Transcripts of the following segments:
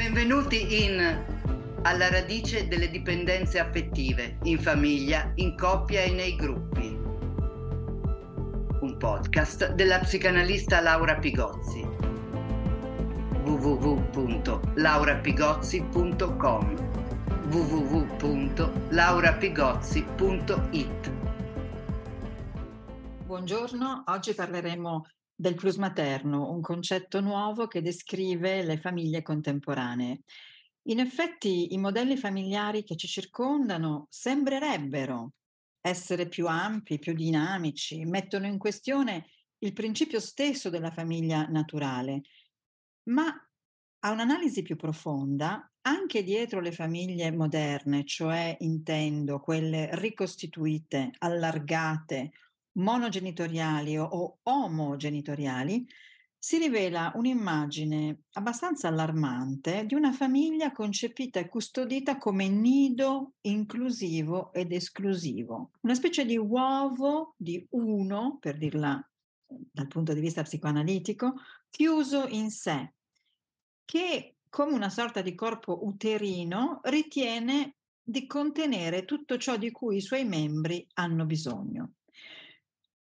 Benvenuti in Alla radice delle dipendenze affettive, in famiglia, in coppia e nei gruppi. Un podcast della psicanalista Laura Pigozzi. www.laurapigozzi.com www.laurapigozzi.it Buongiorno, oggi parleremo del plus materno, un concetto nuovo che descrive le famiglie contemporanee. In effetti i modelli familiari che ci circondano sembrerebbero essere più ampi, più dinamici, mettono in questione il principio stesso della famiglia naturale, ma a un'analisi più profonda, anche dietro le famiglie moderne, cioè intendo quelle ricostituite, allargate, monogenitoriali o omogenitoriali, si rivela un'immagine abbastanza allarmante di una famiglia concepita e custodita come nido inclusivo ed esclusivo, una specie di uovo di uno, per dirla dal punto di vista psicoanalitico, chiuso in sé, che come una sorta di corpo uterino ritiene di contenere tutto ciò di cui i suoi membri hanno bisogno.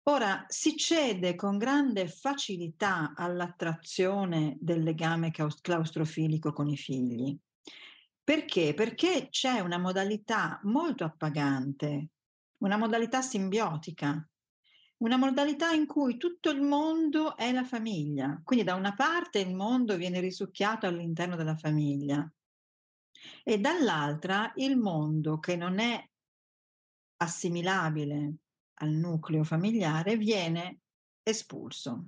Ora, si cede con grande facilità all'attrazione del legame claustrofilico con i figli. Perché? Perché c'è una modalità molto appagante, una modalità simbiotica, una modalità in cui tutto il mondo è la famiglia. Quindi da una parte il mondo viene risucchiato all'interno della famiglia e dall'altra il mondo che non è assimilabile al nucleo familiare viene espulso.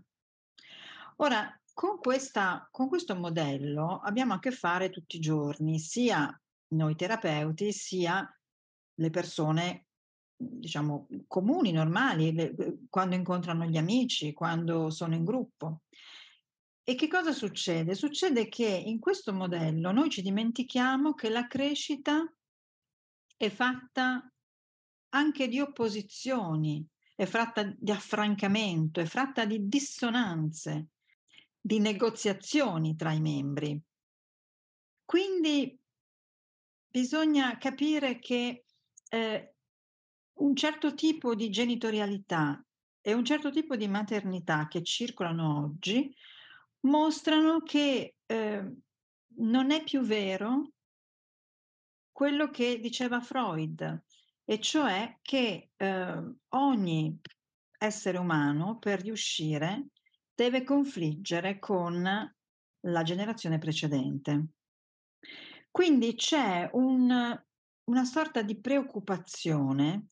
Ora, con, questa, con questo modello abbiamo a che fare tutti i giorni, sia noi terapeuti, sia le persone diciamo comuni, normali, le, quando incontrano gli amici, quando sono in gruppo. E che cosa succede? Succede che in questo modello noi ci dimentichiamo che la crescita è fatta anche di opposizioni, è fatta di affrancamento, è fatta di dissonanze, di negoziazioni tra i membri. Quindi bisogna capire che eh, un certo tipo di genitorialità e un certo tipo di maternità che circolano oggi mostrano che eh, non è più vero quello che diceva Freud, e cioè che eh, ogni essere umano per riuscire deve confliggere con la generazione precedente. Quindi c'è un, una sorta di preoccupazione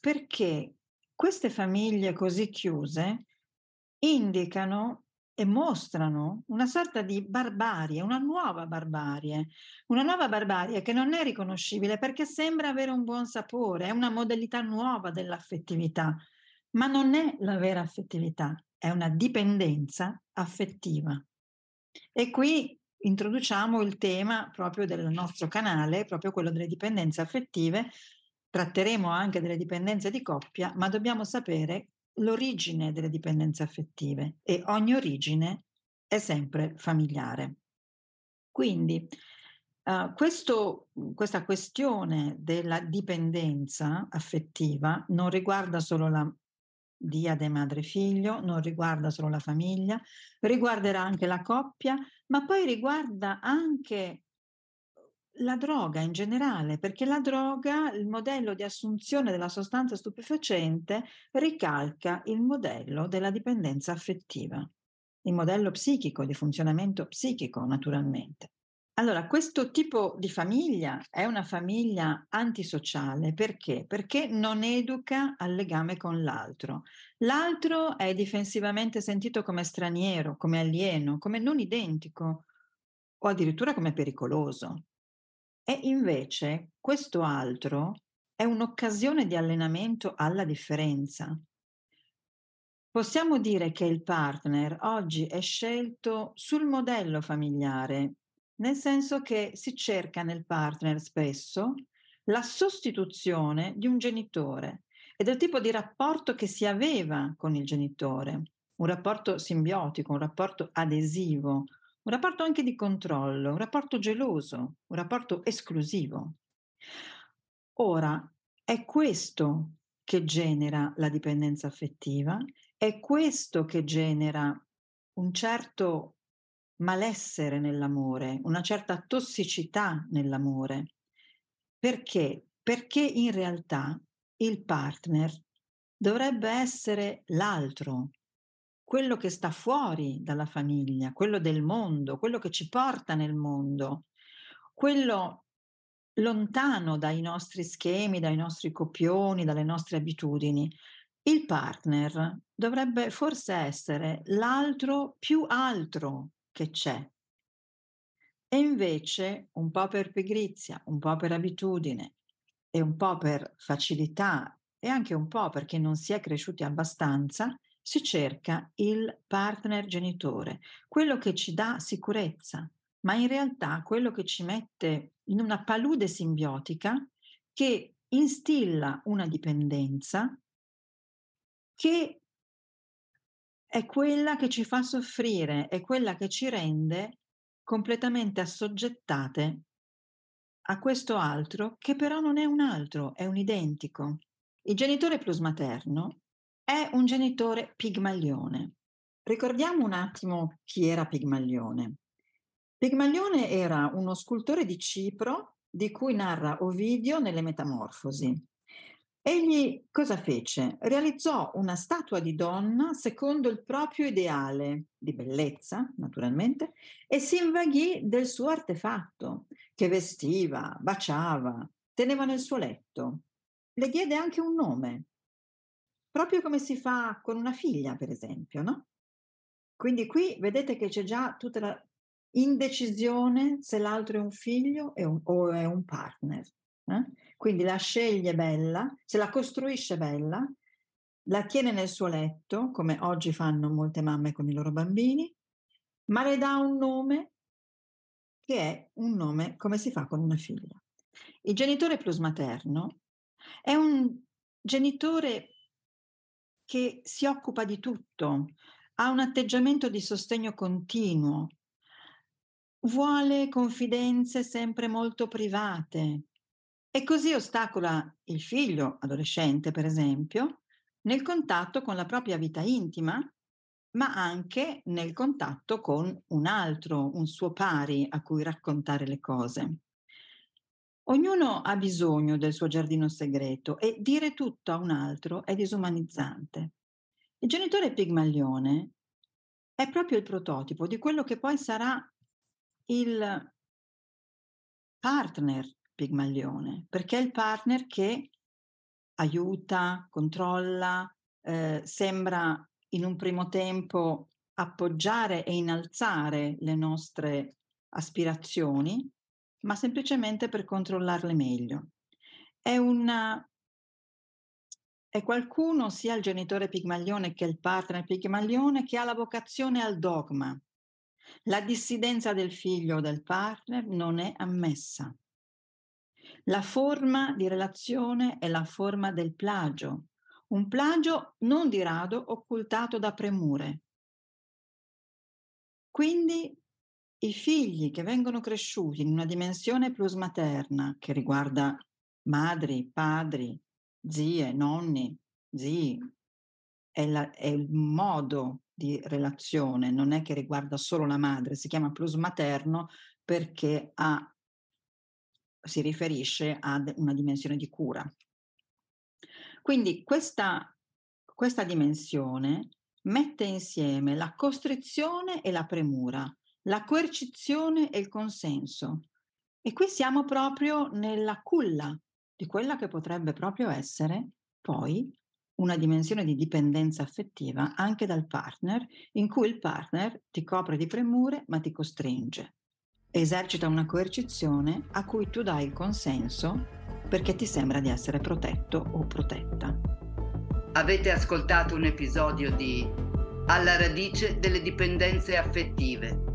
perché queste famiglie così chiuse indicano e mostrano una sorta di barbarie, una nuova barbarie, una nuova barbarie che non è riconoscibile perché sembra avere un buon sapore, è una modalità nuova dell'affettività, ma non è la vera affettività, è una dipendenza affettiva. E qui introduciamo il tema proprio del nostro canale, proprio quello delle dipendenze affettive. Tratteremo anche delle dipendenze di coppia, ma dobbiamo sapere l'origine delle dipendenze affettive e ogni origine è sempre familiare. Quindi uh, questo, questa questione della dipendenza affettiva non riguarda solo la diade madre-figlio, non riguarda solo la famiglia, riguarderà anche la coppia, ma poi riguarda anche la droga in generale, perché la droga, il modello di assunzione della sostanza stupefacente ricalca il modello della dipendenza affettiva, il modello psichico, di funzionamento psichico naturalmente. Allora, questo tipo di famiglia è una famiglia antisociale perché? Perché non educa al legame con l'altro. L'altro è difensivamente sentito come straniero, come alieno, come non identico o addirittura come pericoloso. E invece questo altro è un'occasione di allenamento alla differenza. Possiamo dire che il partner oggi è scelto sul modello familiare, nel senso che si cerca nel partner spesso la sostituzione di un genitore e del tipo di rapporto che si aveva con il genitore, un rapporto simbiotico, un rapporto adesivo, un rapporto anche di controllo, un rapporto geloso, un rapporto esclusivo. Ora, è questo che genera la dipendenza affettiva, è questo che genera un certo malessere nell'amore, una certa tossicità nell'amore. Perché? Perché in realtà il partner dovrebbe essere l'altro, quello che sta fuori dalla famiglia, quello del mondo, quello che ci porta nel mondo, quello lontano dai nostri schemi, dai nostri copioni, dalle nostre abitudini. Il partner dovrebbe forse essere l'altro più altro che c'è. E invece, un po' per pigrizia, un po' per abitudine e un po' per facilità e anche un po' perché non si è cresciuti abbastanza, si cerca il partner genitore, quello che ci dà sicurezza, ma in realtà quello che ci mette in una palude simbiotica che instilla una dipendenza che è quella che ci fa soffrire, è quella che ci rende completamente assoggettate a questo altro che però non è un altro, è un identico. Il genitore plus materno è un genitore pigmalione. Ricordiamo un attimo chi era Pigmalione. Pigmalione era uno scultore di Cipro di cui narra Ovidio nelle Metamorfosi. Egli cosa fece? Realizzò una statua di donna secondo il proprio ideale di bellezza, naturalmente, e si invaghì del suo artefatto, che vestiva, baciava, teneva nel suo letto. Le diede anche un nome, proprio come si fa con una figlia, per esempio, no? Quindi qui vedete che c'è già tutta la indecisione se l'altro è un figlio un, o è un partner. Eh? Quindi la sceglie bella, se la costruisce bella, la tiene nel suo letto, come oggi fanno molte mamme con i loro bambini, ma le dà un nome che è un nome come si fa con una figlia. Il genitore plus materno è un genitore che si occupa di tutto, ha un atteggiamento di sostegno continuo, vuole confidenze sempre molto private e così ostacola il figlio adolescente, per esempio, nel contatto con la propria vita intima, ma anche nel contatto con un altro, un suo pari a cui raccontare le cose. Ognuno ha bisogno del suo giardino segreto e dire tutto a un altro è disumanizzante. Il genitore pigmalione è proprio il prototipo di quello che poi sarà il partner pigmalione, perché è il partner che aiuta, controlla, eh, sembra in un primo tempo appoggiare e innalzare le nostre aspirazioni, ma semplicemente per controllarle meglio. È, una, è qualcuno, sia il genitore pigmalione che il partner pigmalione, che ha la vocazione al dogma. La dissidenza del figlio o del partner non è ammessa. La forma di relazione è la forma del plagio, un plagio non di rado occultato da premure. Quindi i figli che vengono cresciuti in una dimensione plus materna che riguarda madri, padri, zie, nonni, zii, è, la, è il modo di relazione, non è che riguarda solo la madre, si chiama plus materno perché ha, si riferisce ad una dimensione di cura. Quindi questa, questa dimensione mette insieme la costrizione e la premura, la coercizione e il consenso. E qui siamo proprio nella culla di quella che potrebbe proprio essere poi una dimensione di dipendenza affettiva anche dal partner, in cui il partner ti copre di premure ma ti costringe. Esercita una coercizione a cui tu dai il consenso perché ti sembra di essere protetto o protetta. Avete ascoltato un episodio di Alla radice delle dipendenze affettive